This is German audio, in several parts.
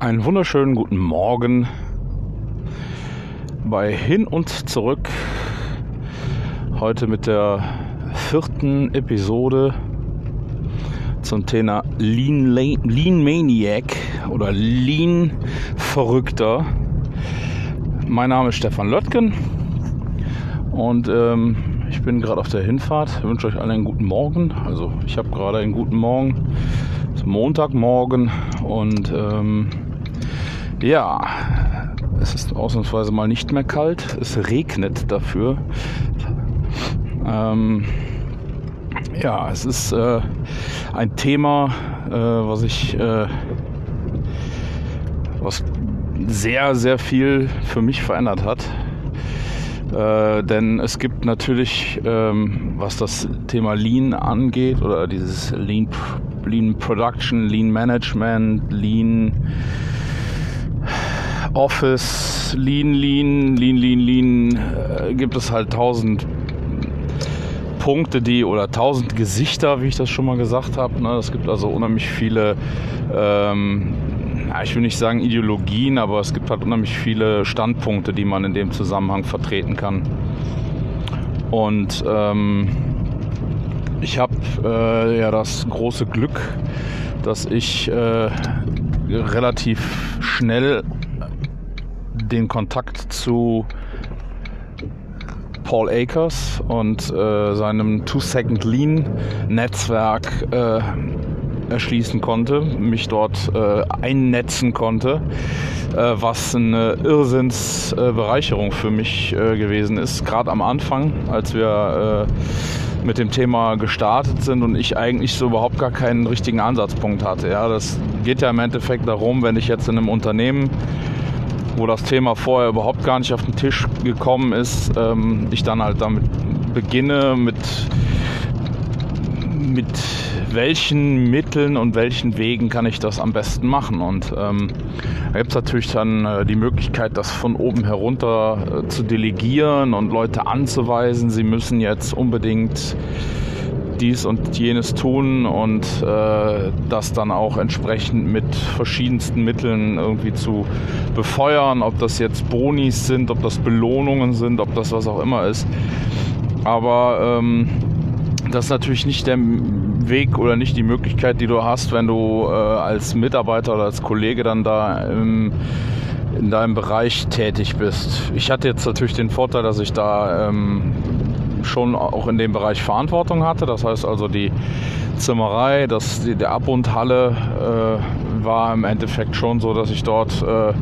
Einen wunderschönen guten Morgen bei Hin und Zurück. Heute mit der vierten Episode zum Thema Lean, Lean Maniac oder Lean Verrückter. Mein Name ist Stefan Löttgen und ähm, ich bin gerade auf der Hinfahrt. Ich wünsche euch allen einen guten Morgen. Also ich habe gerade einen guten Morgen. Es ist Montagmorgen und ähm, ja, es ist ausnahmsweise mal nicht mehr kalt. Es regnet dafür. Ähm, ja, es ist äh, ein Thema, äh, was ich, äh, was sehr, sehr viel für mich verändert hat. Äh, denn es gibt natürlich, ähm, was das Thema Lean angeht, oder dieses Lean, Lean Production, Lean Management, Lean Office, Lean, Lean, Lean, Lean, Lean, äh, gibt es halt tausend Punkte, die oder tausend Gesichter, wie ich das schon mal gesagt habe. Ne? Es gibt also unheimlich viele, ähm, ja, ich will nicht sagen Ideologien, aber es gibt halt unheimlich viele Standpunkte, die man in dem Zusammenhang vertreten kann. Und ähm, ich habe äh, ja das große Glück, dass ich äh, relativ schnell den Kontakt zu Paul Akers und äh, seinem Two-Second Lean-Netzwerk äh, erschließen konnte, mich dort äh, einnetzen konnte, äh, was eine Irrsinnsbereicherung für mich äh, gewesen ist. Gerade am Anfang, als wir äh, mit dem Thema gestartet sind und ich eigentlich so überhaupt gar keinen richtigen Ansatzpunkt hatte. Ja, das geht ja im Endeffekt darum, wenn ich jetzt in einem Unternehmen wo das Thema vorher überhaupt gar nicht auf den Tisch gekommen ist, ähm, ich dann halt damit beginne, mit, mit welchen Mitteln und welchen Wegen kann ich das am besten machen. Und ähm, da gibt es natürlich dann äh, die Möglichkeit, das von oben herunter äh, zu delegieren und Leute anzuweisen, sie müssen jetzt unbedingt dies und jenes tun und äh, das dann auch entsprechend mit verschiedensten Mitteln irgendwie zu befeuern, ob das jetzt Bonis sind, ob das Belohnungen sind, ob das was auch immer ist. Aber ähm, das ist natürlich nicht der Weg oder nicht die Möglichkeit, die du hast, wenn du äh, als Mitarbeiter oder als Kollege dann da im, in deinem Bereich tätig bist. Ich hatte jetzt natürlich den Vorteil, dass ich da ähm, schon auch in dem Bereich Verantwortung hatte. Das heißt also die Zimmerei, das, die, der Ab- und Halle äh, war im Endeffekt schon so, dass ich dort äh,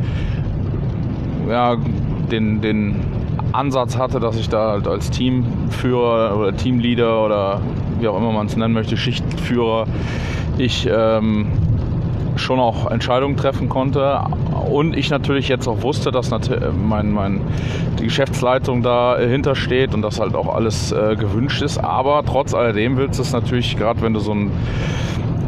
ja, den, den Ansatz hatte, dass ich da halt als Teamführer oder Teamleader oder wie auch immer man es nennen möchte, Schichtführer, ich ähm, schon auch Entscheidungen treffen konnte. Und ich natürlich jetzt auch wusste, dass mein, mein, die Geschäftsleitung dahinter steht und dass halt auch alles äh, gewünscht ist. Aber trotz alledem willst du es natürlich, gerade wenn du so ein,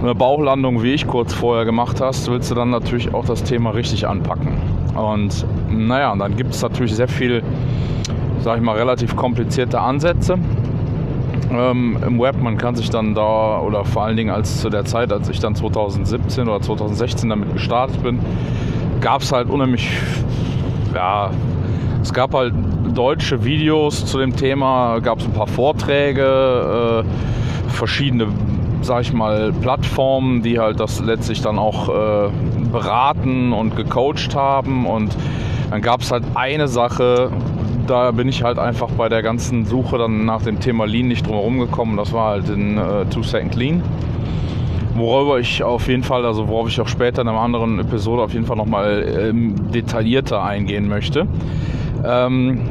eine Bauchlandung wie ich kurz vorher gemacht hast, willst du dann natürlich auch das Thema richtig anpacken. Und naja, und dann gibt es natürlich sehr viel, sag ich mal, relativ komplizierte Ansätze ähm, im Web. Man kann sich dann da, oder vor allen Dingen als zu der Zeit, als ich dann 2017 oder 2016 damit gestartet bin, gab es halt unheimlich, ja, es gab halt deutsche Videos zu dem Thema, gab es ein paar Vorträge, äh, verschiedene, sag ich mal, Plattformen, die halt das letztlich dann auch äh, beraten und gecoacht haben und dann gab es halt eine Sache, da bin ich halt einfach bei der ganzen Suche dann nach dem Thema Lean nicht drum herum gekommen. Das war halt in äh, Two Second Lean. Worüber ich auf jeden Fall, also worauf ich auch später in einer anderen Episode auf jeden Fall nochmal ähm, detaillierter eingehen möchte. Ähm,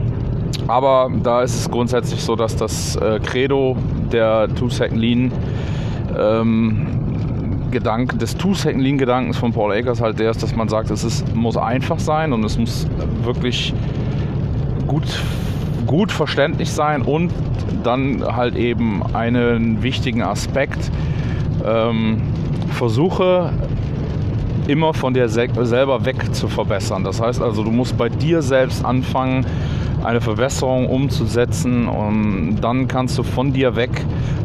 aber da ist es grundsätzlich so, dass das äh, Credo der Two Second Lean ähm, Gedanken, des Two-Second Lean-Gedankens von Paul Akers halt der ist, dass man sagt, es ist, muss einfach sein und es muss wirklich gut, gut verständlich sein und dann halt eben einen wichtigen Aspekt. Ähm, versuche immer von dir selber weg zu verbessern. Das heißt also, du musst bei dir selbst anfangen, eine Verbesserung umzusetzen und dann kannst du von dir weg,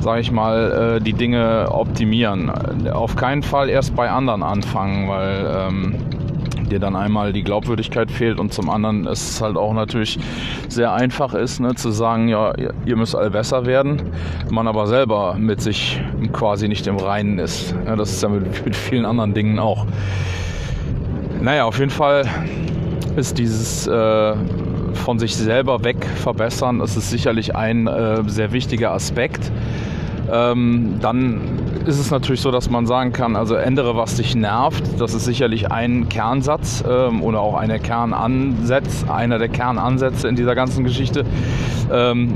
sage ich mal, äh, die Dinge optimieren. Auf keinen Fall erst bei anderen anfangen, weil ähm, dir dann einmal die Glaubwürdigkeit fehlt und zum anderen es halt auch natürlich sehr einfach ist, ne, zu sagen, ja, ihr müsst alle besser werden, man aber selber mit sich quasi nicht im Reinen ist. Ja, das ist ja mit, mit vielen anderen Dingen auch. Naja, auf jeden Fall ist dieses äh, von sich selber weg verbessern, das ist sicherlich ein äh, sehr wichtiger Aspekt. Ähm, dann ist es natürlich so, dass man sagen kann, also ändere, was dich nervt. Das ist sicherlich ein Kernsatz ähm, oder auch eine Kernansatz, einer der Kernansätze in dieser ganzen Geschichte. Ähm,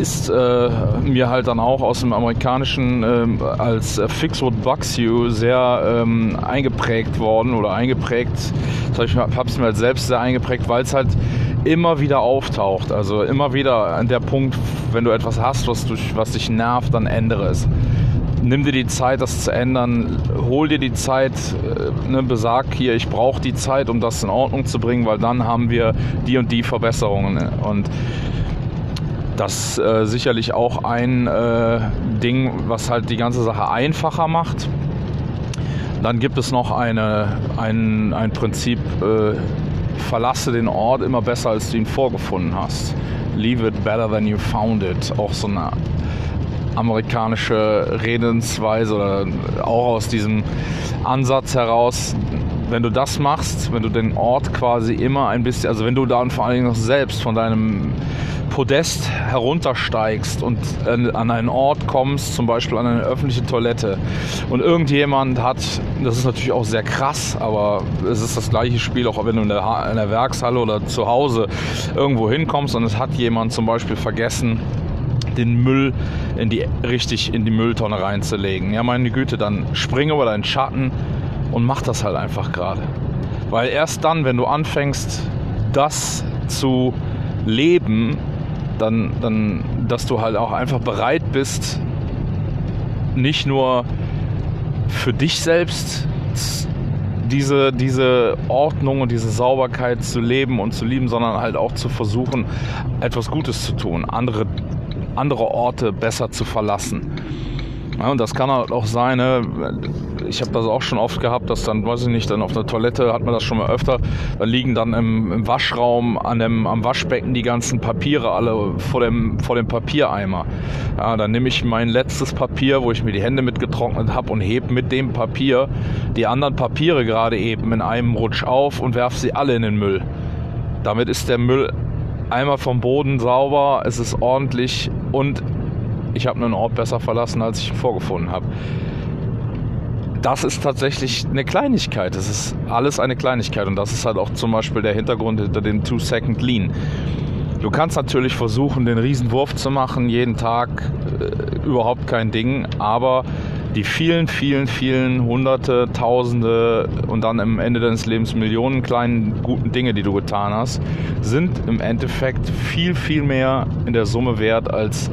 ist äh, mir halt dann auch aus dem Amerikanischen äh, als Fix What Bugs You sehr ähm, eingeprägt worden oder eingeprägt. Ich habe es mir halt selbst sehr eingeprägt, weil es halt immer wieder auftaucht. Also immer wieder an der Punkt, wenn du etwas hast, was, du, was dich nervt, dann ändere es nimm dir die Zeit, das zu ändern. Hol dir die Zeit, äh, ne, besag hier, ich brauche die Zeit, um das in Ordnung zu bringen, weil dann haben wir die und die Verbesserungen. Und das äh, sicherlich auch ein äh, Ding, was halt die ganze Sache einfacher macht. Dann gibt es noch eine, ein, ein Prinzip, äh, verlasse den Ort immer besser, als du ihn vorgefunden hast. Leave it better than you found it. Auch so eine amerikanische Redensweise oder auch aus diesem Ansatz heraus, wenn du das machst, wenn du den Ort quasi immer ein bisschen, also wenn du dann vor allen Dingen noch selbst von deinem Podest heruntersteigst und an einen Ort kommst, zum Beispiel an eine öffentliche Toilette und irgendjemand hat, das ist natürlich auch sehr krass, aber es ist das gleiche Spiel, auch wenn du in der, in der Werkshalle oder zu Hause irgendwo hinkommst und es hat jemand zum Beispiel vergessen, den Müll in die, richtig in die Mülltonne reinzulegen. Ja, meine Güte, dann spring über deinen Schatten und mach das halt einfach gerade. Weil erst dann, wenn du anfängst, das zu leben, dann, dann, dass du halt auch einfach bereit bist, nicht nur für dich selbst diese, diese Ordnung und diese Sauberkeit zu leben und zu lieben, sondern halt auch zu versuchen, etwas Gutes zu tun, andere andere Orte besser zu verlassen. Ja, und das kann halt auch sein, ne? ich habe das auch schon oft gehabt, dass dann, weiß ich nicht, dann auf der Toilette hat man das schon mal öfter, da liegen dann im, im Waschraum an dem, am Waschbecken die ganzen Papiere alle vor dem, vor dem Papiereimer. Ja, dann nehme ich mein letztes Papier, wo ich mir die Hände mitgetrocknet habe und hebe mit dem Papier die anderen Papiere gerade eben in einem Rutsch auf und werfe sie alle in den Müll. Damit ist der Müll einmal vom Boden sauber, es ist ordentlich und ich habe einen Ort besser verlassen, als ich ihn vorgefunden habe. Das ist tatsächlich eine Kleinigkeit. Das ist alles eine Kleinigkeit und das ist halt auch zum Beispiel der Hintergrund hinter dem Two-Second Lean. Du kannst natürlich versuchen, den Riesenwurf zu machen, jeden Tag, äh, überhaupt kein Ding, aber die vielen, vielen, vielen Hunderte, Tausende und dann am Ende deines Lebens Millionen kleinen guten Dinge, die du getan hast, sind im Endeffekt viel, viel mehr in der Summe wert, als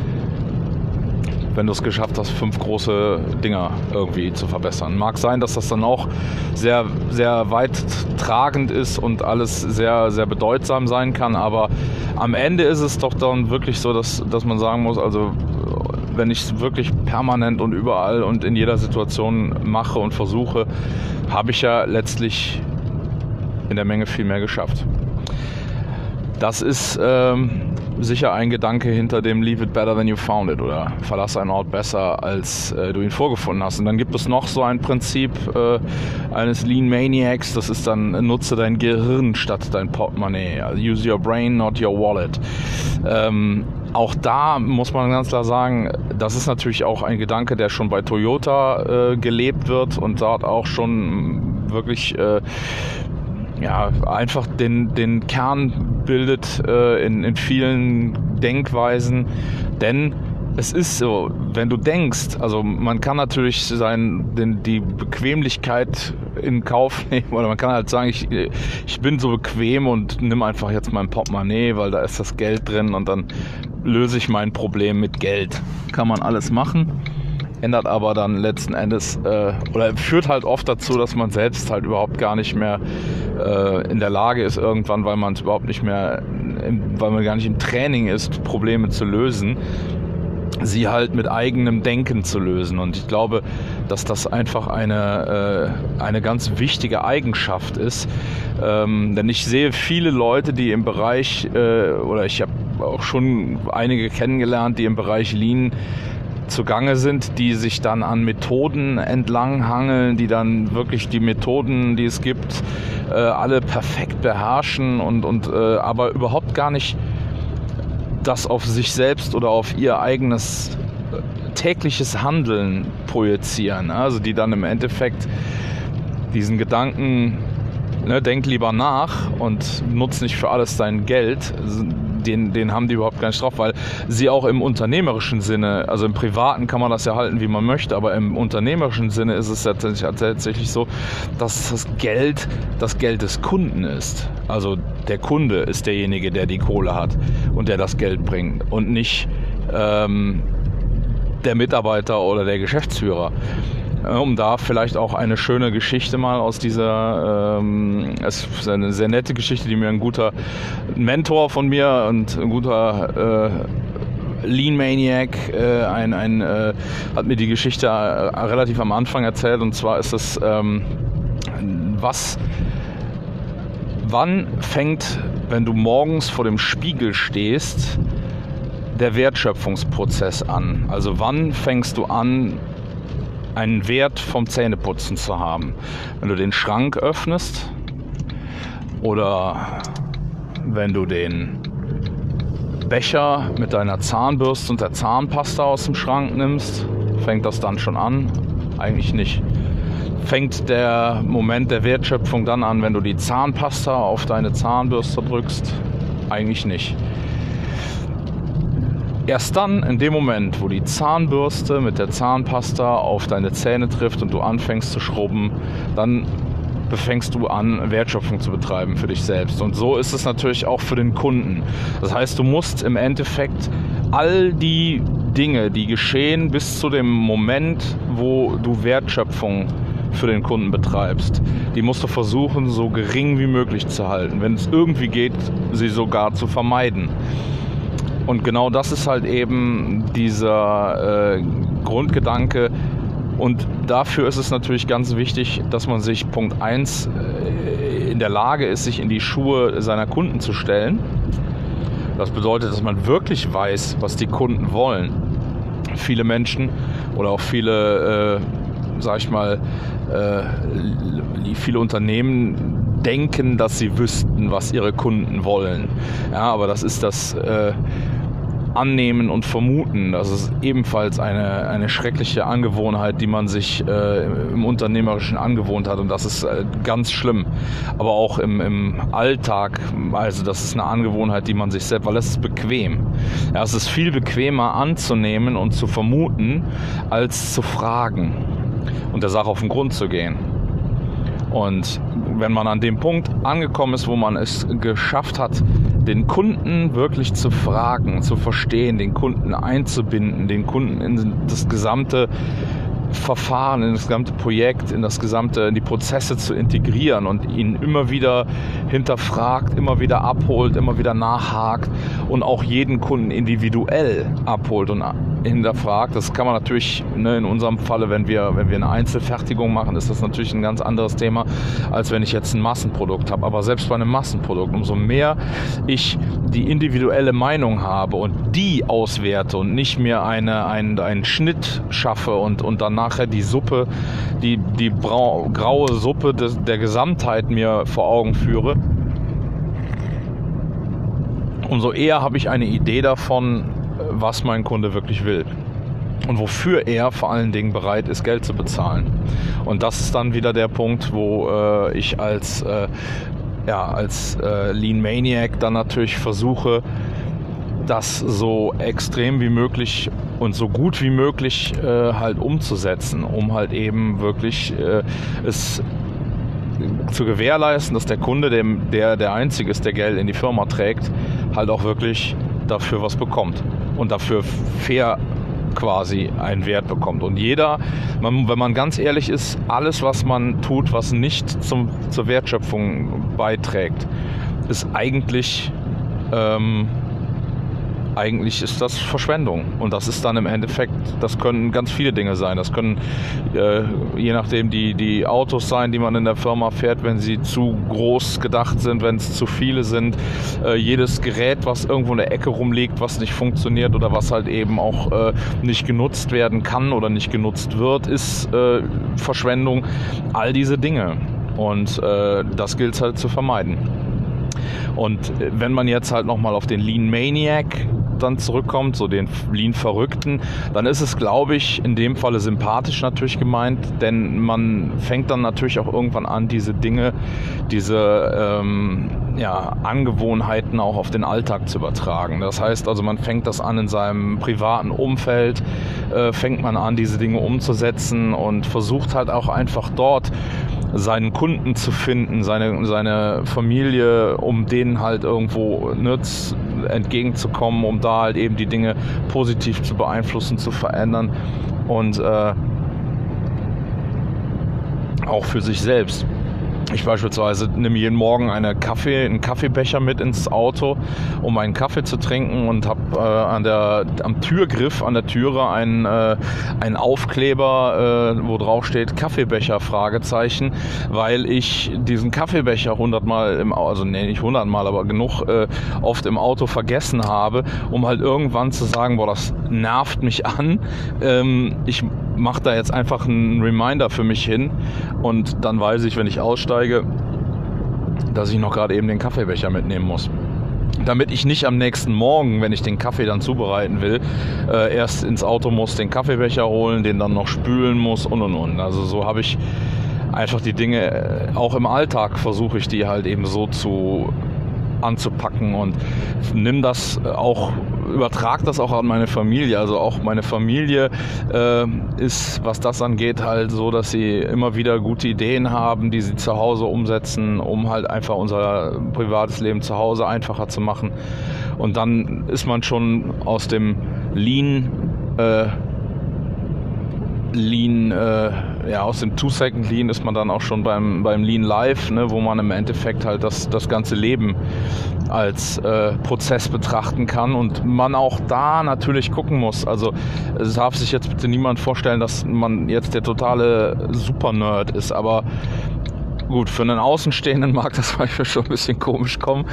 wenn du es geschafft hast, fünf große Dinger irgendwie zu verbessern. Mag sein, dass das dann auch sehr, sehr weit tragend ist und alles sehr, sehr bedeutsam sein kann, aber am Ende ist es doch dann wirklich so, dass, dass man sagen muss, also wenn ich es wirklich permanent und überall und in jeder Situation mache und versuche, habe ich ja letztlich in der Menge viel mehr geschafft. Das ist ähm, sicher ein Gedanke hinter dem Leave it better than you found it oder verlasse einen Ort besser, als äh, du ihn vorgefunden hast. Und dann gibt es noch so ein Prinzip äh, eines Lean Maniacs, das ist dann, nutze dein Gehirn statt dein Portemonnaie. Also use your brain, not your wallet. Ähm, auch da muss man ganz klar sagen, das ist natürlich auch ein Gedanke, der schon bei Toyota äh, gelebt wird und dort auch schon wirklich äh, ja, einfach den, den Kern bildet äh, in, in vielen Denkweisen. Denn es ist so, wenn du denkst, also man kann natürlich sein, den, die Bequemlichkeit in Kauf nehmen oder man kann halt sagen, ich, ich bin so bequem und nimm einfach jetzt mein Portemonnaie, weil da ist das Geld drin und dann löse ich mein Problem mit Geld. Kann man alles machen ändert aber dann letzten Endes äh, oder führt halt oft dazu, dass man selbst halt überhaupt gar nicht mehr äh, in der Lage ist irgendwann, weil man es überhaupt nicht mehr weil man gar nicht im Training ist, Probleme zu lösen, sie halt mit eigenem Denken zu lösen. Und ich glaube, dass das einfach eine, äh, eine ganz wichtige Eigenschaft ist. Ähm, denn ich sehe viele Leute, die im Bereich, äh, oder ich habe auch schon einige kennengelernt, die im Bereich Lean zugange sind, die sich dann an Methoden entlanghangeln, die dann wirklich die Methoden, die es gibt, äh, alle perfekt beherrschen und, und äh, aber überhaupt gar nicht das auf sich selbst oder auf ihr eigenes äh, tägliches Handeln projizieren. Also die dann im Endeffekt diesen Gedanken, ne, denk lieber nach und nutz nicht für alles dein Geld, den, den haben die überhaupt gar nicht drauf, weil sie auch im unternehmerischen Sinne, also im privaten kann man das ja halten, wie man möchte, aber im unternehmerischen Sinne ist es tatsächlich so, dass das Geld das Geld des Kunden ist. Also der Kunde ist derjenige, der die Kohle hat und der das Geld bringt und nicht ähm, der Mitarbeiter oder der Geschäftsführer um da vielleicht auch eine schöne Geschichte mal aus dieser, ähm, es ist eine sehr nette Geschichte, die mir ein guter Mentor von mir und ein guter äh, Lean Maniac, äh, ein, ein, äh, hat mir die Geschichte äh, relativ am Anfang erzählt und zwar ist es, ähm, was, wann fängt, wenn du morgens vor dem Spiegel stehst, der Wertschöpfungsprozess an? Also wann fängst du an, einen Wert vom Zähneputzen zu haben. Wenn du den Schrank öffnest oder wenn du den Becher mit deiner Zahnbürste und der Zahnpasta aus dem Schrank nimmst, fängt das dann schon an? Eigentlich nicht. Fängt der Moment der Wertschöpfung dann an, wenn du die Zahnpasta auf deine Zahnbürste drückst? Eigentlich nicht. Erst dann, in dem Moment, wo die Zahnbürste mit der Zahnpasta auf deine Zähne trifft und du anfängst zu schrubben, dann befängst du an, Wertschöpfung zu betreiben für dich selbst. Und so ist es natürlich auch für den Kunden. Das heißt, du musst im Endeffekt all die Dinge, die geschehen bis zu dem Moment, wo du Wertschöpfung für den Kunden betreibst, die musst du versuchen, so gering wie möglich zu halten. Wenn es irgendwie geht, sie sogar zu vermeiden. Und genau das ist halt eben dieser äh, Grundgedanke. Und dafür ist es natürlich ganz wichtig, dass man sich Punkt 1 äh, in der Lage ist, sich in die Schuhe seiner Kunden zu stellen. Das bedeutet, dass man wirklich weiß, was die Kunden wollen. Viele Menschen oder auch viele, äh, sag ich mal, äh, viele Unternehmen denken, dass sie wüssten, was ihre Kunden wollen. Ja, aber das ist das äh, annehmen und vermuten. Das ist ebenfalls eine, eine schreckliche Angewohnheit, die man sich äh, im Unternehmerischen angewohnt hat und das ist äh, ganz schlimm. Aber auch im, im Alltag, also das ist eine Angewohnheit, die man sich selbst, weil es ist bequem. Ja, es ist viel bequemer anzunehmen und zu vermuten, als zu fragen und der Sache auf den Grund zu gehen. Und wenn man an dem Punkt angekommen ist, wo man es geschafft hat, den Kunden wirklich zu fragen, zu verstehen, den Kunden einzubinden, den Kunden in das gesamte Verfahren, in das gesamte Projekt, in das gesamte, in die Prozesse zu integrieren und ihn immer wieder hinterfragt, immer wieder abholt, immer wieder nachhakt und auch jeden Kunden individuell abholt und hinterfragt. Das kann man natürlich ne, in unserem Falle, wenn wir, wenn wir eine Einzelfertigung machen, ist das natürlich ein ganz anderes Thema, als wenn ich jetzt ein Massenprodukt habe. Aber selbst bei einem Massenprodukt, umso mehr ich die individuelle Meinung habe und die auswerte und nicht mehr eine, einen, einen Schnitt schaffe und, und dann nachher die Suppe, die, die brau, graue Suppe des, der Gesamtheit mir vor Augen führe, umso eher habe ich eine Idee davon, was mein Kunde wirklich will und wofür er vor allen Dingen bereit ist, Geld zu bezahlen. Und das ist dann wieder der Punkt, wo äh, ich als, äh, ja, als äh, Lean Maniac dann natürlich versuche, das so extrem wie möglich und so gut wie möglich äh, halt umzusetzen, um halt eben wirklich äh, es zu gewährleisten, dass der Kunde, dem, der der Einzige ist, der Geld in die Firma trägt, halt auch wirklich dafür was bekommt und dafür fair quasi einen Wert bekommt. Und jeder, man, wenn man ganz ehrlich ist, alles, was man tut, was nicht zum, zur Wertschöpfung beiträgt, ist eigentlich ähm, eigentlich ist das Verschwendung. Und das ist dann im Endeffekt, das können ganz viele Dinge sein. Das können äh, je nachdem die, die Autos sein, die man in der Firma fährt, wenn sie zu groß gedacht sind, wenn es zu viele sind. Äh, jedes Gerät, was irgendwo in der Ecke rumliegt, was nicht funktioniert oder was halt eben auch äh, nicht genutzt werden kann oder nicht genutzt wird, ist äh, Verschwendung. All diese Dinge. Und äh, das gilt es halt zu vermeiden. Und äh, wenn man jetzt halt nochmal auf den Lean Maniac dann zurückkommt, so den Lean-Verrückten, dann ist es, glaube ich, in dem Falle sympathisch natürlich gemeint, denn man fängt dann natürlich auch irgendwann an, diese Dinge, diese ähm, ja, Angewohnheiten auch auf den Alltag zu übertragen. Das heißt also, man fängt das an in seinem privaten Umfeld, äh, fängt man an, diese Dinge umzusetzen und versucht halt auch einfach dort seinen Kunden zu finden, seine, seine Familie, um denen halt irgendwo ne, entgegenzukommen, um da halt eben die Dinge positiv zu beeinflussen, zu verändern und äh, auch für sich selbst. Ich beispielsweise nehme jeden Morgen eine Kaffee, einen Kaffeebecher mit ins Auto, um einen Kaffee zu trinken und habe äh, an der, am Türgriff an der Türe einen, äh, einen Aufkleber, äh, wo drauf steht Kaffeebecher Fragezeichen, weil ich diesen Kaffeebecher hundertmal im also nee, nicht hundertmal, aber genug äh, oft im Auto vergessen habe, um halt irgendwann zu sagen, boah, das nervt mich an. Ähm, ich mache da jetzt einfach einen Reminder für mich hin und dann weiß ich, wenn ich aussteige, dass ich noch gerade eben den Kaffeebecher mitnehmen muss. Damit ich nicht am nächsten Morgen, wenn ich den Kaffee dann zubereiten will, äh, erst ins Auto muss, den Kaffeebecher holen, den dann noch spülen muss und und und. Also so habe ich einfach die Dinge, äh, auch im Alltag versuche ich die halt eben so zu anzupacken und nimm das auch übertrage das auch an meine Familie. Also auch meine Familie äh, ist, was das angeht, halt so, dass sie immer wieder gute Ideen haben, die sie zu Hause umsetzen, um halt einfach unser privates Leben zu Hause einfacher zu machen. Und dann ist man schon aus dem Lean äh, Lean, äh, ja, aus dem Two-Second Lean ist man dann auch schon beim, beim Lean Live, ne, wo man im Endeffekt halt das, das ganze Leben als äh, Prozess betrachten kann und man auch da natürlich gucken muss. Also es darf sich jetzt bitte niemand vorstellen, dass man jetzt der totale Super-Nerd ist, aber Gut, für einen Außenstehenden mag das manchmal schon ein bisschen komisch kommen,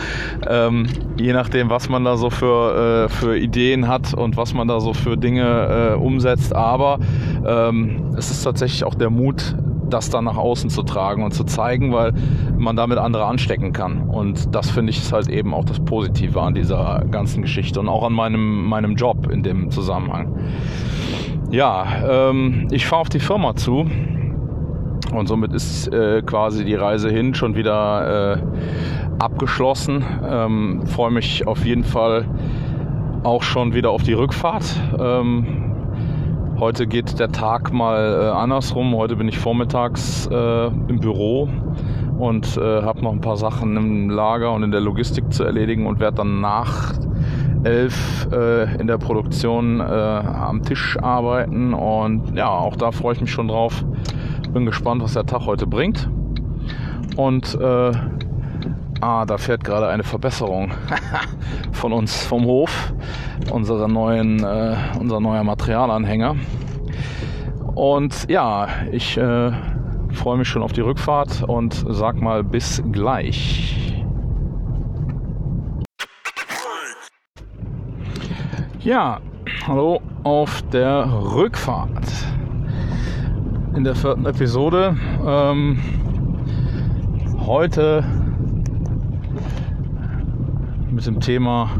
ähm, je nachdem, was man da so für, äh, für Ideen hat und was man da so für Dinge äh, umsetzt. Aber ähm, es ist tatsächlich auch der Mut, das dann nach außen zu tragen und zu zeigen, weil man damit andere anstecken kann. Und das finde ich ist halt eben auch das Positive an dieser ganzen Geschichte und auch an meinem, meinem Job in dem Zusammenhang. Ja, ähm, ich fahre auf die Firma zu und somit ist äh, quasi die Reise hin schon wieder äh, abgeschlossen. Ähm, Freue mich auf jeden Fall auch schon wieder auf die Rückfahrt. Ähm, heute geht der Tag mal äh, andersrum. Heute bin ich vormittags äh, im Büro und äh, habe noch ein paar Sachen im Lager und in der Logistik zu erledigen und werde dann nach elf äh, in der Produktion am Tisch arbeiten. Und ja, auch da freue ich mich schon drauf bin gespannt, was der Tag heute bringt. Und äh, ah, da fährt gerade eine Verbesserung von uns vom Hof, unserer neuen, äh, unser neuer Materialanhänger. Und ja, ich äh, freue mich schon auf die Rückfahrt und sag mal bis gleich. Ja, hallo auf der Rückfahrt in der vierten Episode. Ähm, heute mit dem Thema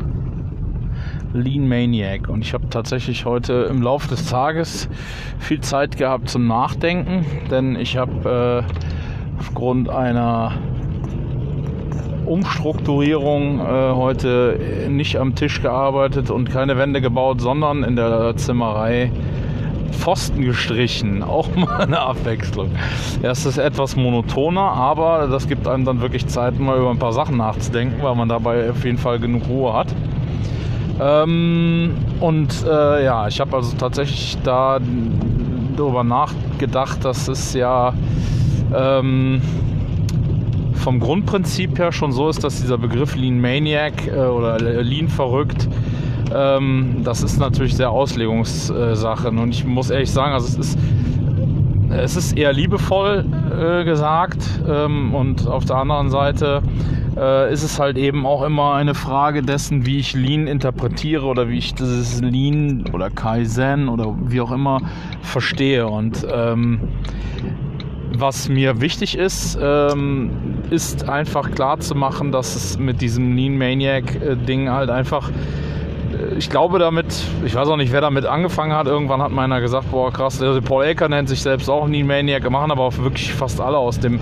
Lean Maniac. Und ich habe tatsächlich heute im Laufe des Tages viel Zeit gehabt zum Nachdenken, denn ich habe äh, aufgrund einer Umstrukturierung äh, heute nicht am Tisch gearbeitet und keine Wände gebaut, sondern in der Zimmerei Pfosten gestrichen. Auch mal eine Abwechslung. Es ist etwas monotoner, aber das gibt einem dann wirklich Zeit, mal über ein paar Sachen nachzudenken, weil man dabei auf jeden Fall genug Ruhe hat. Ähm, und äh, ja, ich habe also tatsächlich da darüber nachgedacht, dass es ja ähm, vom Grundprinzip her schon so ist, dass dieser Begriff Lean Maniac äh, oder Lean verrückt, ähm, das ist natürlich sehr Auslegungssache. Und ich muss ehrlich sagen, also es ist es ist eher liebevoll äh, gesagt ähm, und auf der anderen Seite äh, ist es halt eben auch immer eine Frage dessen, wie ich Lean interpretiere oder wie ich dieses Lean oder Kaizen oder wie auch immer verstehe. Und ähm, was mir wichtig ist, ähm, ist einfach klar zu machen, dass es mit diesem Lean Maniac äh, Ding halt einfach ich glaube damit, ich weiß auch nicht, wer damit angefangen hat. Irgendwann hat meiner gesagt, boah krass, der Paul Elker nennt sich selbst auch Lean Maniac, machen aber auch wirklich fast alle aus dem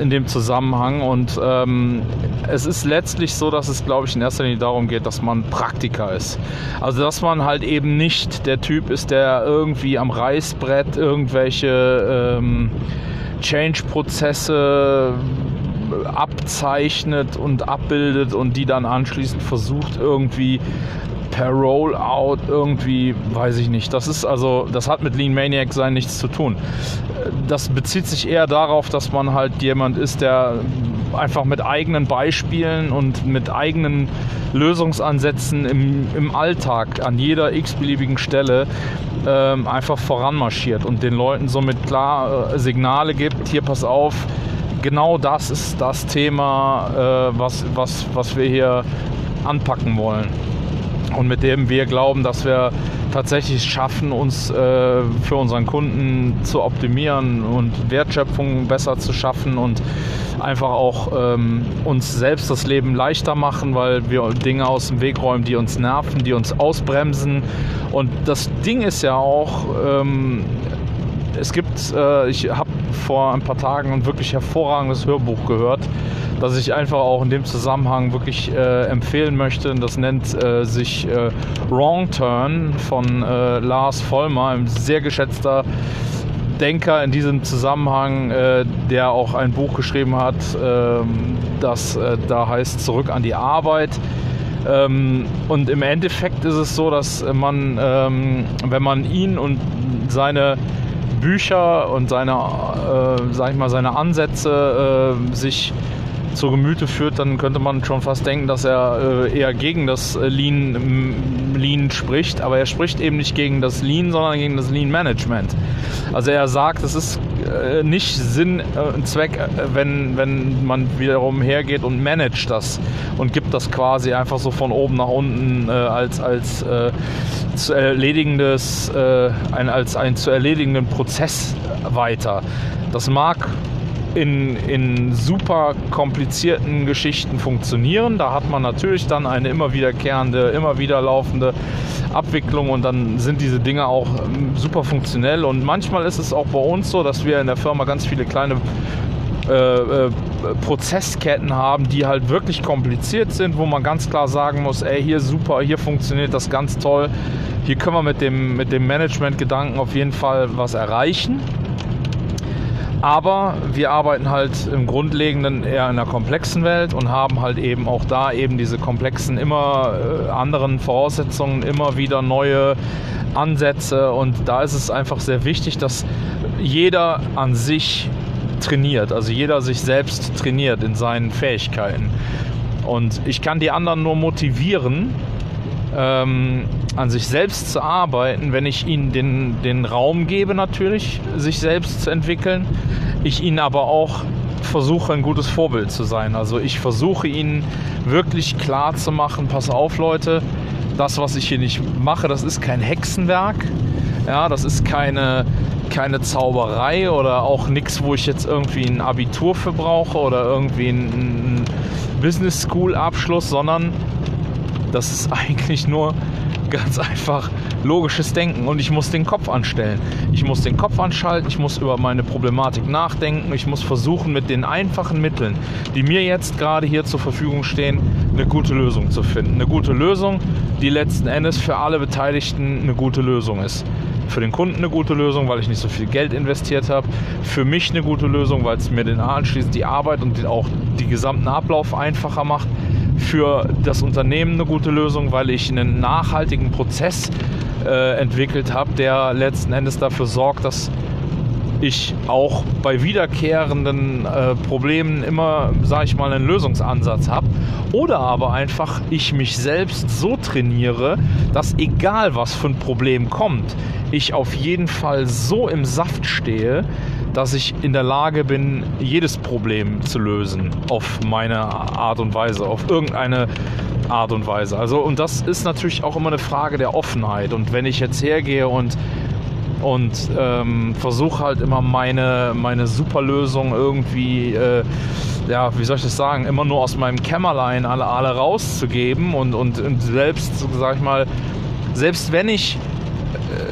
in dem Zusammenhang. Und ähm, es ist letztlich so, dass es, glaube ich, in erster Linie darum geht, dass man Praktiker ist. Also, dass man halt eben nicht der Typ ist, der irgendwie am Reißbrett irgendwelche ähm, Change-Prozesse abzeichnet und abbildet und die dann anschließend versucht irgendwie per Rollout irgendwie, weiß ich nicht. Das ist also, das hat mit Lean Maniac sein nichts zu tun. Das bezieht sich eher darauf, dass man halt jemand ist, der einfach mit eigenen Beispielen und mit eigenen Lösungsansätzen im, im Alltag an jeder x-beliebigen Stelle ähm, einfach voranmarschiert und den Leuten somit klar äh, Signale gibt, hier pass auf, genau das ist das Thema, äh, was, was, was wir hier anpacken wollen und mit dem wir glauben, dass wir tatsächlich schaffen, uns äh, für unseren Kunden zu optimieren und Wertschöpfung besser zu schaffen und einfach auch ähm, uns selbst das Leben leichter machen, weil wir Dinge aus dem Weg räumen, die uns nerven, die uns ausbremsen. Und das Ding ist ja auch, ähm, es gibt, äh, ich habe vor ein paar Tagen ein wirklich hervorragendes Hörbuch gehört, das ich einfach auch in dem Zusammenhang wirklich äh, empfehlen möchte. Das nennt äh, sich äh, Wrong Turn von äh, Lars Vollmer, ein sehr geschätzter Denker in diesem Zusammenhang, äh, der auch ein Buch geschrieben hat, ähm, das da heißt Zurück an die Arbeit. Ähm, und im Endeffekt ist es so, dass man, ähm, wenn man ihn und seine Bücher und seine, äh, ich mal, seine Ansätze äh, sich zu Gemüte führt, dann könnte man schon fast denken, dass er äh, eher gegen das äh, Lean, Lean spricht. Aber er spricht eben nicht gegen das Lean, sondern gegen das Lean Management. Also er sagt, es ist äh, nicht Sinn und Zweck, wenn, wenn man wiederum hergeht und managt das und gibt das quasi einfach so von oben nach unten als, als zu erledigendes, ein, als einen zu erledigenden Prozess weiter. Das mag in, in super komplizierten Geschichten funktionieren. Da hat man natürlich dann eine immer wiederkehrende, immer wieder laufende Abwicklung und dann sind diese Dinge auch ähm, super funktionell. Und manchmal ist es auch bei uns so, dass wir in der Firma ganz viele kleine äh, äh, Prozessketten haben, die halt wirklich kompliziert sind, wo man ganz klar sagen muss, ey, hier super, hier funktioniert das ganz toll. Hier können wir mit dem, mit dem Management-Gedanken auf jeden Fall was erreichen. Aber wir arbeiten halt im Grundlegenden eher in einer komplexen Welt und haben halt eben auch da eben diese komplexen, immer äh, anderen Voraussetzungen, immer wieder neue Ansätze. Und da ist es einfach sehr wichtig, dass jeder an sich trainiert, also jeder sich selbst trainiert in seinen Fähigkeiten. Und ich kann die anderen nur motivieren, ähm, an sich selbst zu arbeiten, wenn ich ihnen den, den Raum gebe, natürlich, sich selbst zu entwickeln. Ich ihnen aber auch versuche, ein gutes Vorbild zu sein. Also ich versuche ihnen wirklich klar zu machen, pass auf Leute, das, was ich hier nicht mache, das ist kein Hexenwerk. Ja, das ist keine, keine Zauberei oder auch nichts, wo ich jetzt irgendwie ein Abitur für brauche oder irgendwie einen Business School Abschluss, sondern das ist eigentlich nur ganz einfach logisches Denken und ich muss den Kopf anstellen. Ich muss den Kopf anschalten, ich muss über meine Problematik nachdenken, ich muss versuchen mit den einfachen Mitteln, die mir jetzt gerade hier zur Verfügung stehen, eine gute Lösung zu finden. Eine gute Lösung, die letzten Endes für alle Beteiligten eine gute Lösung ist. Für den Kunden eine gute Lösung, weil ich nicht so viel Geld investiert habe. Für mich eine gute Lösung, weil es mir den anschließend die Arbeit und auch die gesamten Ablauf einfacher macht für das Unternehmen eine gute Lösung, weil ich einen nachhaltigen Prozess äh, entwickelt habe, der letzten Endes dafür sorgt, dass ich auch bei wiederkehrenden äh, Problemen immer, sage ich mal, einen Lösungsansatz habe. Oder aber einfach ich mich selbst so trainiere, dass egal was für ein Problem kommt, ich auf jeden Fall so im Saft stehe, dass ich in der Lage bin, jedes Problem zu lösen auf meine Art und Weise, auf irgendeine Art und Weise. Also und das ist natürlich auch immer eine Frage der Offenheit. Und wenn ich jetzt hergehe und und ähm, versuche halt immer meine, meine Superlösung irgendwie, äh, ja, wie soll ich das sagen, immer nur aus meinem Kämmerlein alle, alle rauszugeben und, und, und selbst, sag ich mal, selbst wenn ich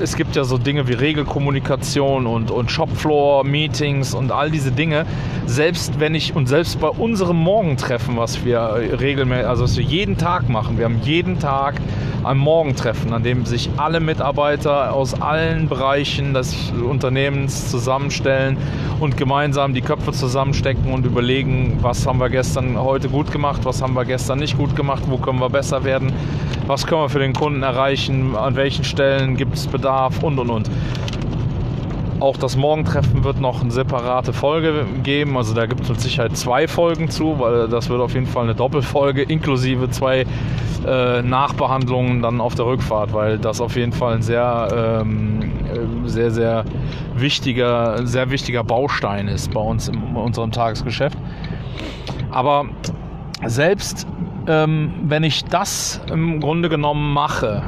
es gibt ja so Dinge wie Regelkommunikation und, und Shopfloor-Meetings und all diese Dinge. Selbst wenn ich und selbst bei unserem Morgentreffen, was wir regelmäßig, also was wir jeden Tag machen, wir haben jeden Tag ein Morgentreffen, an dem sich alle Mitarbeiter aus allen Bereichen des Unternehmens zusammenstellen und gemeinsam die Köpfe zusammenstecken und überlegen, was haben wir gestern heute gut gemacht, was haben wir gestern nicht gut gemacht, wo können wir besser werden, was können wir für den Kunden erreichen, an welchen Stellen gibt es Bedarf und und und. Auch das Morgentreffen wird noch eine separate Folge geben. Also da gibt es mit Sicherheit zwei Folgen zu, weil das wird auf jeden Fall eine Doppelfolge inklusive zwei äh, Nachbehandlungen dann auf der Rückfahrt, weil das auf jeden Fall ein sehr, ähm, äh, sehr, sehr wichtiger, sehr wichtiger Baustein ist bei uns in unserem Tagesgeschäft. Aber selbst ähm, wenn ich das im Grunde genommen mache,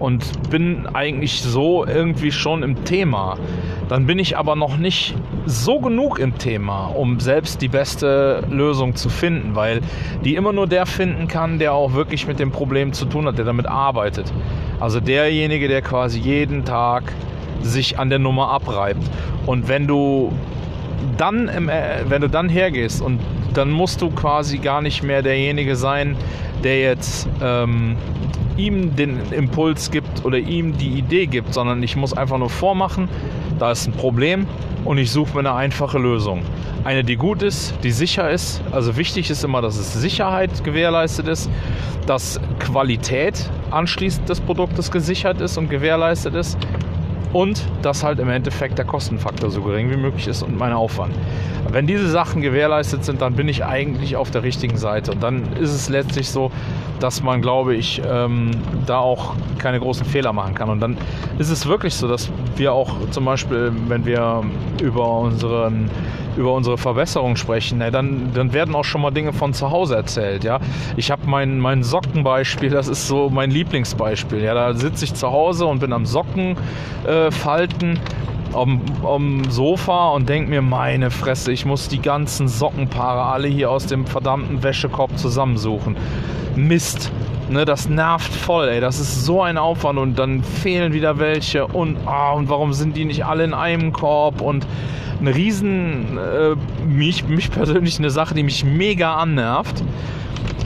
und bin eigentlich so irgendwie schon im Thema. Dann bin ich aber noch nicht so genug im Thema, um selbst die beste Lösung zu finden, weil die immer nur der finden kann, der auch wirklich mit dem Problem zu tun hat, der damit arbeitet. Also derjenige, der quasi jeden Tag sich an der Nummer abreibt. Und wenn du dann, im, äh, wenn du dann hergehst und dann musst du quasi gar nicht mehr derjenige sein, der jetzt ähm, ihm den Impuls gibt oder ihm die Idee gibt, sondern ich muss einfach nur vormachen, da ist ein Problem und ich suche mir eine einfache Lösung. Eine, die gut ist, die sicher ist. Also wichtig ist immer, dass es Sicherheit gewährleistet ist, dass Qualität anschließend des Produktes gesichert ist und gewährleistet ist und dass halt im Endeffekt der Kostenfaktor so gering wie möglich ist und mein Aufwand. Wenn diese Sachen gewährleistet sind, dann bin ich eigentlich auf der richtigen Seite und dann ist es letztlich so, dass man, glaube ich, ähm, da auch keine großen Fehler machen kann. Und dann ist es wirklich so, dass wir auch zum Beispiel, wenn wir über unseren über unsere Verbesserung sprechen, ja, dann, dann werden auch schon mal Dinge von zu Hause erzählt. Ja? Ich habe mein, mein Sockenbeispiel, das ist so mein Lieblingsbeispiel. Ja? Da sitze ich zu Hause und bin am Socken äh, falten am, am Sofa und denke mir, meine Fresse, ich muss die ganzen Sockenpaare alle hier aus dem verdammten Wäschekorb zusammensuchen. Mist. Ne, das nervt voll, ey. Das ist so ein Aufwand und dann fehlen wieder welche und, ah, und warum sind die nicht alle in einem Korb und eine riesen, äh, mich, mich persönlich eine Sache, die mich mega annervt.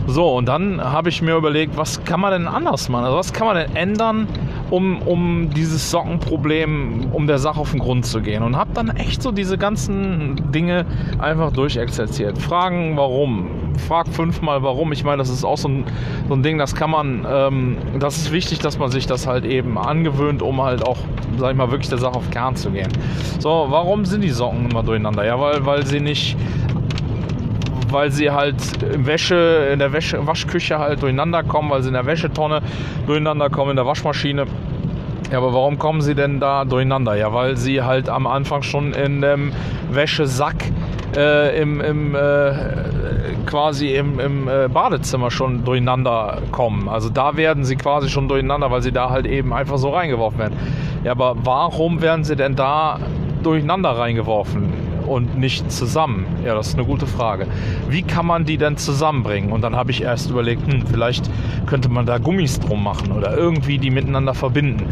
So, und dann habe ich mir überlegt, was kann man denn anders machen? Also was kann man denn ändern, um, um dieses Sockenproblem, um der Sache auf den Grund zu gehen? Und habe dann echt so diese ganzen Dinge einfach durchexerziert. Fragen, warum? Frag fünfmal, warum. Ich meine, das ist auch so ein, so ein Ding, das kann man, ähm, das ist wichtig, dass man sich das halt eben angewöhnt, um halt auch, sag ich mal, wirklich der Sache auf Kern zu gehen. So, warum sind die Socken immer durcheinander? Ja, weil, weil sie nicht weil sie halt im Wäsche, in der Wäsche, Waschküche halt durcheinander kommen, weil sie in der Wäschetonne durcheinander kommen, in der Waschmaschine. Ja, aber warum kommen sie denn da durcheinander? Ja, weil sie halt am Anfang schon in dem Wäschesack äh, im, im äh, quasi im, im äh, Badezimmer schon durcheinander kommen. Also da werden sie quasi schon durcheinander, weil sie da halt eben einfach so reingeworfen werden. Ja, aber warum werden sie denn da durcheinander reingeworfen? Und nicht zusammen? Ja, das ist eine gute Frage. Wie kann man die denn zusammenbringen? Und dann habe ich erst überlegt, hm, vielleicht könnte man da Gummis drum machen oder irgendwie die miteinander verbinden.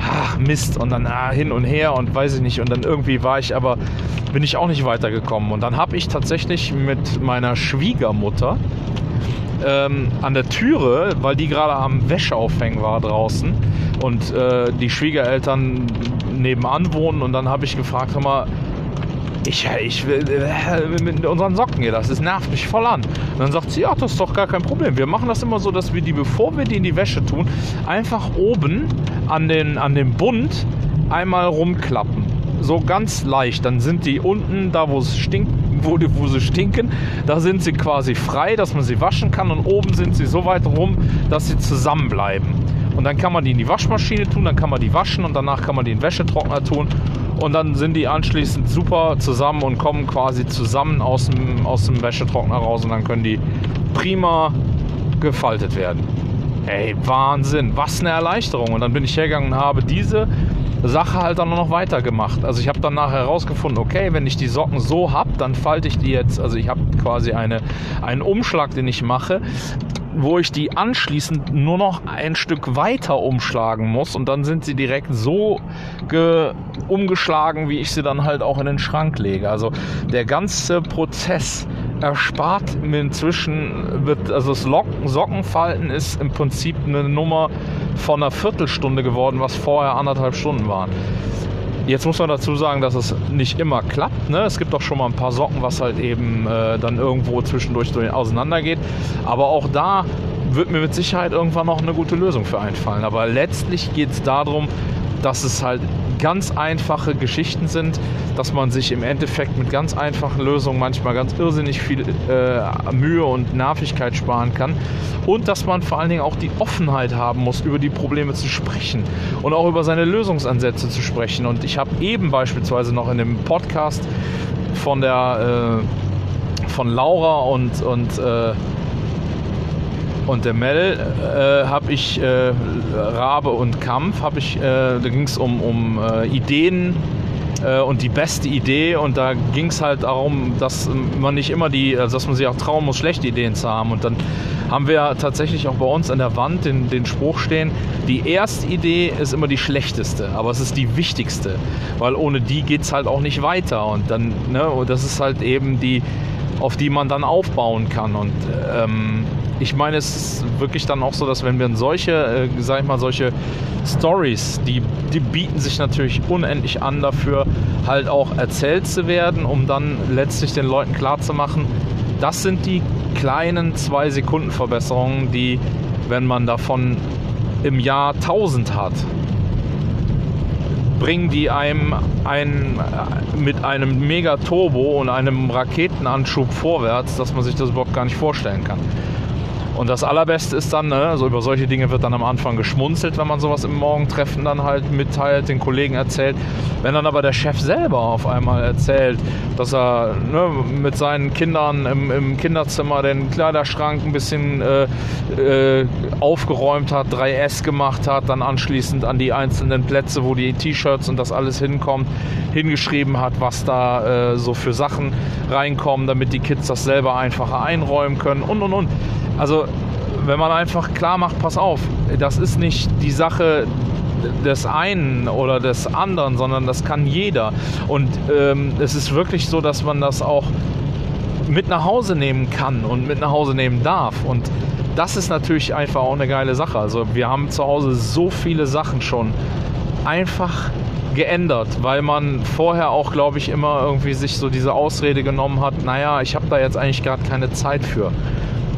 Ach, Mist. Und dann ah, hin und her und weiß ich nicht. Und dann irgendwie war ich aber, bin ich auch nicht weitergekommen. Und dann habe ich tatsächlich mit meiner Schwiegermutter ähm, an der Türe, weil die gerade am Wäscheaufhängen war draußen und äh, die Schwiegereltern nebenan wohnen. Und dann habe ich gefragt, hör mal, ich, ich will äh, mit unseren Socken hier, das, das nervt mich voll an. Und dann sagt sie, ja, das ist doch gar kein Problem. Wir machen das immer so, dass wir die, bevor wir die in die Wäsche tun, einfach oben an den, an dem Bund einmal rumklappen. so ganz leicht. Dann sind die unten, da wo es stinkt, wo, die, wo sie stinken, da sind sie quasi frei, dass man sie waschen kann und oben sind sie so weit rum, dass sie zusammenbleiben. Und dann kann man die in die Waschmaschine tun, dann kann man die waschen und danach kann man die in den Wäschetrockner tun und dann sind die anschließend super zusammen und kommen quasi zusammen aus dem, aus dem Wäschetrockner raus und dann können die prima gefaltet werden. Ey, Wahnsinn, was eine Erleichterung. Und dann bin ich hergegangen und habe diese Sache halt dann noch weitergemacht. Also ich habe dann nachher herausgefunden, okay, wenn ich die Socken so habe, dann falte ich die jetzt. Also ich habe quasi eine, einen Umschlag, den ich mache, wo ich die anschließend nur noch ein Stück weiter umschlagen muss und dann sind sie direkt so umgeschlagen, wie ich sie dann halt auch in den Schrank lege. Also der ganze Prozess erspart mir inzwischen, wird, also das Locken, Sockenfalten ist im Prinzip eine Nummer von einer Viertelstunde geworden, was vorher anderthalb Stunden waren. Jetzt muss man dazu sagen, dass es nicht immer klappt. Ne? Es gibt auch schon mal ein paar Socken, was halt eben äh, dann irgendwo zwischendurch auseinandergeht. Aber auch da wird mir mit Sicherheit irgendwann noch eine gute Lösung für einfallen. Aber letztlich geht es darum, dass es halt ganz einfache Geschichten sind, dass man sich im Endeffekt mit ganz einfachen Lösungen manchmal ganz irrsinnig viel äh, Mühe und Nervigkeit sparen kann und dass man vor allen Dingen auch die Offenheit haben muss, über die Probleme zu sprechen und auch über seine Lösungsansätze zu sprechen. Und ich habe eben beispielsweise noch in dem Podcast von der äh, von Laura und, und äh, und der Mel äh, habe ich äh, Rabe und Kampf, habe ich, äh, da ging es um, um äh, Ideen äh, und die beste Idee und da ging es halt darum, dass man nicht immer die, also dass man sich auch trauen muss, schlechte Ideen zu haben. Und dann haben wir tatsächlich auch bei uns an der Wand den, den Spruch stehen, die erste Idee ist immer die schlechteste, aber es ist die wichtigste, weil ohne die geht es halt auch nicht weiter. Und dann, ne, und das ist halt eben die, auf die man dann aufbauen kann. Und ähm, ich meine, es ist wirklich dann auch so, dass wenn wir solche, äh, sag ich mal, solche Stories, die, die bieten sich natürlich unendlich an dafür, halt auch erzählt zu werden, um dann letztlich den Leuten klarzumachen, das sind die kleinen zwei Sekunden Verbesserungen, die, wenn man davon im Jahr 1000 hat, bringen die einem ein, äh, mit einem Mega-Turbo und einem Raketenanschub vorwärts, dass man sich das überhaupt gar nicht vorstellen kann. Und das Allerbeste ist dann, ne, also über solche Dinge wird dann am Anfang geschmunzelt, wenn man sowas im Morgentreffen dann halt mitteilt, den Kollegen erzählt. Wenn dann aber der Chef selber auf einmal erzählt, dass er ne, mit seinen Kindern im, im, Kinderzimmer den Kleiderschrank ein bisschen äh, äh, aufgeräumt hat, 3S gemacht hat, dann anschließend an die einzelnen Plätze, wo die T-Shirts und das alles hinkommt, hingeschrieben hat, was da äh, so für Sachen reinkommen, damit die Kids das selber einfacher einräumen können und und und. Also wenn man einfach klar macht, pass auf, das ist nicht die Sache des einen oder des anderen, sondern das kann jeder. Und ähm, es ist wirklich so, dass man das auch mit nach Hause nehmen kann und mit nach Hause nehmen darf. Und das ist natürlich einfach auch eine geile Sache. Also wir haben zu Hause so viele Sachen schon einfach geändert, weil man vorher auch, glaube ich, immer irgendwie sich so diese Ausrede genommen hat, naja, ich habe da jetzt eigentlich gerade keine Zeit für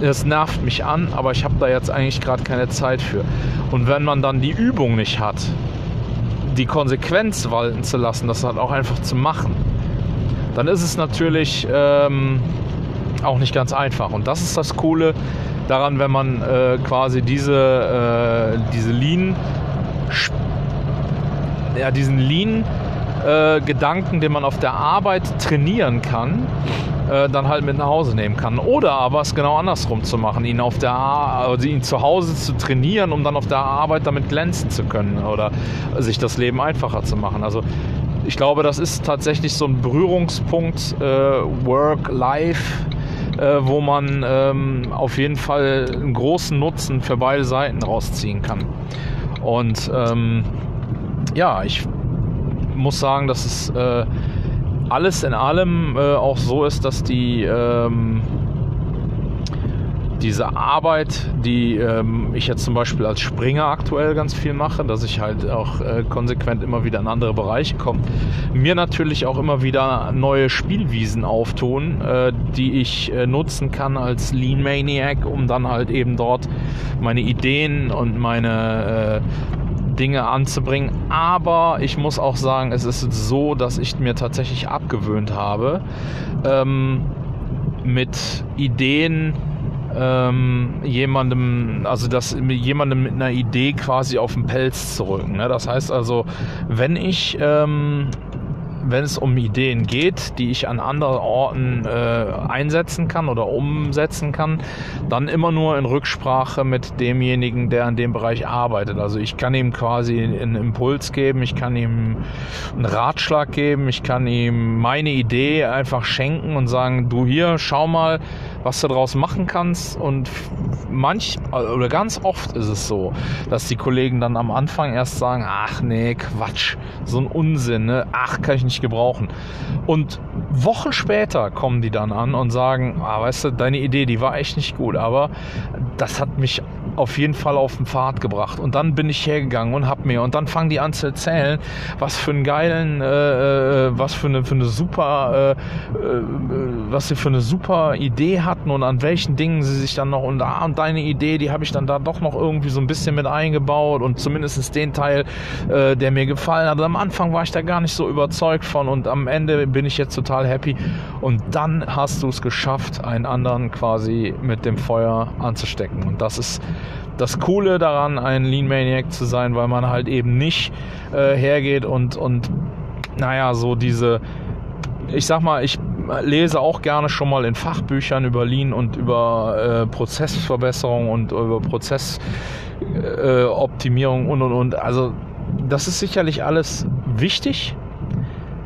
es nervt mich an, aber ich habe da jetzt eigentlich gerade keine Zeit für. Und wenn man dann die Übung nicht hat, die Konsequenz walten zu lassen, das halt auch einfach zu machen, dann ist es natürlich ähm, auch nicht ganz einfach. Und das ist das Coole daran, wenn man äh, quasi diese, äh, diese Lean, ja, diesen Lean äh, den man auf der Arbeit trainieren kann, äh, dann halt mit nach Hause nehmen kann. Oder aber es genau andersrum zu machen, ihn auf der also ihn zu Hause zu trainieren, um dann auf der Arbeit damit glänzen zu können oder sich das Leben einfacher zu machen. Also ich glaube, das ist tatsächlich so ein Berührungspunkt äh, Work, Life, äh, wo man ähm, auf jeden Fall einen großen Nutzen für beide Seiten rausziehen kann. Und ähm, ja, ich muss sagen, dass es äh, alles in allem äh, auch so ist, dass die ähm, diese Arbeit, die ähm, ich jetzt zum Beispiel als Springer aktuell ganz viel mache, dass ich halt auch äh, konsequent immer wieder in andere Bereiche komme, mir natürlich auch immer wieder neue Spielwiesen auftun, äh, die ich äh, nutzen kann als Lean Maniac, um dann halt eben dort meine Ideen und meine äh, Dinge anzubringen. Aber ich muss auch sagen, es ist so, dass ich mir tatsächlich abgewöhnt habe, ähm, mit Ideen ähm, jemandem, also das jemandem mit einer Idee quasi auf den Pelz zu rücken. Ne? Das heißt also, wenn ich ähm, wenn es um Ideen geht, die ich an anderen Orten äh, einsetzen kann oder umsetzen kann, dann immer nur in Rücksprache mit demjenigen, der in dem Bereich arbeitet. Also ich kann ihm quasi einen Impuls geben, ich kann ihm einen Ratschlag geben, ich kann ihm meine Idee einfach schenken und sagen, du hier, schau mal, was du daraus machen kannst. Und manch oder ganz oft ist es so, dass die Kollegen dann am Anfang erst sagen, ach nee, Quatsch, so ein Unsinn, ne? ach, kann ich nicht gebrauchen. Und Wochen später kommen die dann an und sagen, ah, weißt du, deine Idee, die war echt nicht gut, aber das hat mich auf jeden Fall auf den Pfad gebracht. Und dann bin ich hergegangen und hab mir, und dann fangen die an zu erzählen, was für einen geilen, äh, äh was für eine, für eine super, äh, äh, was sie für eine super Idee hatten und an welchen Dingen sie sich dann noch, und ah, und deine Idee, die habe ich dann da doch noch irgendwie so ein bisschen mit eingebaut und zumindest den Teil, äh, der mir gefallen hat. Und am Anfang war ich da gar nicht so überzeugt von und am Ende bin ich jetzt total happy. Und dann hast du es geschafft, einen anderen quasi mit dem Feuer anzustecken. Und das ist das Coole daran, ein Lean Maniac zu sein, weil man halt eben nicht äh, hergeht und, und, naja, so diese, ich sag mal, ich lese auch gerne schon mal in Fachbüchern über Lean und über äh, Prozessverbesserung und über Prozessoptimierung äh, und und und. Also das ist sicherlich alles wichtig,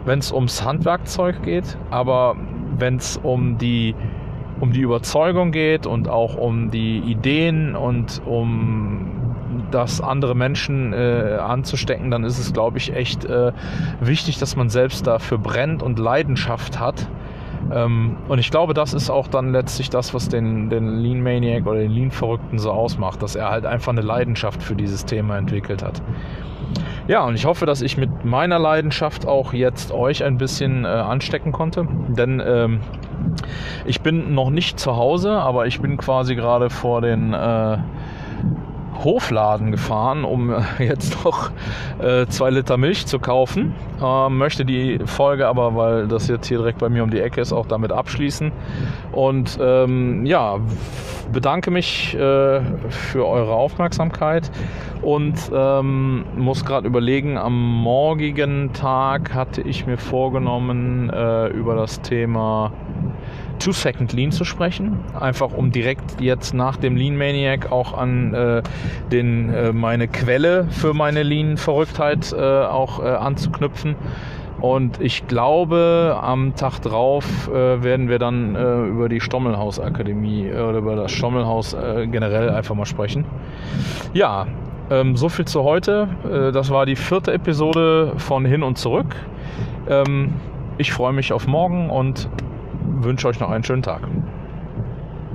wenn es ums Handwerkzeug geht, aber wenn es um die um die Überzeugung geht und auch um die Ideen und um das andere Menschen äh, anzustecken, dann ist es, glaube ich, echt äh, wichtig, dass man selbst dafür brennt und Leidenschaft hat. Ähm, und ich glaube, das ist auch dann letztlich das, was den, den Lean Maniac oder den Lean Verrückten so ausmacht, dass er halt einfach eine Leidenschaft für dieses Thema entwickelt hat. Ja, und ich hoffe, dass ich mit meiner Leidenschaft auch jetzt euch ein bisschen äh, anstecken konnte. Denn ähm, ich bin noch nicht zu Hause, aber ich bin quasi gerade vor den äh, Hofladen gefahren, um jetzt noch äh, zwei Liter Milch zu kaufen. Äh, möchte die Folge aber, weil das jetzt hier direkt bei mir um die Ecke ist, auch damit abschließen. Und ähm, ja, bedanke mich äh, für eure Aufmerksamkeit und ähm, muss gerade überlegen, am morgigen Tag hatte ich mir vorgenommen, äh, über das Thema Two-Second Lean zu sprechen. Einfach um direkt jetzt nach dem Lean Maniac auch an äh, den, äh, meine Quelle für meine Lean-Verrücktheit äh, auch äh, anzuknüpfen. Und ich glaube, am Tag drauf äh, werden wir dann äh, über die Stommelhaus Akademie oder über das Stommelhaus generell einfach mal sprechen. Ja, ähm, so viel zu heute. das war die vierte Episode von Hin und Zurück. Ähm, ich freue mich auf morgen und wünsche euch noch einen schönen Tag.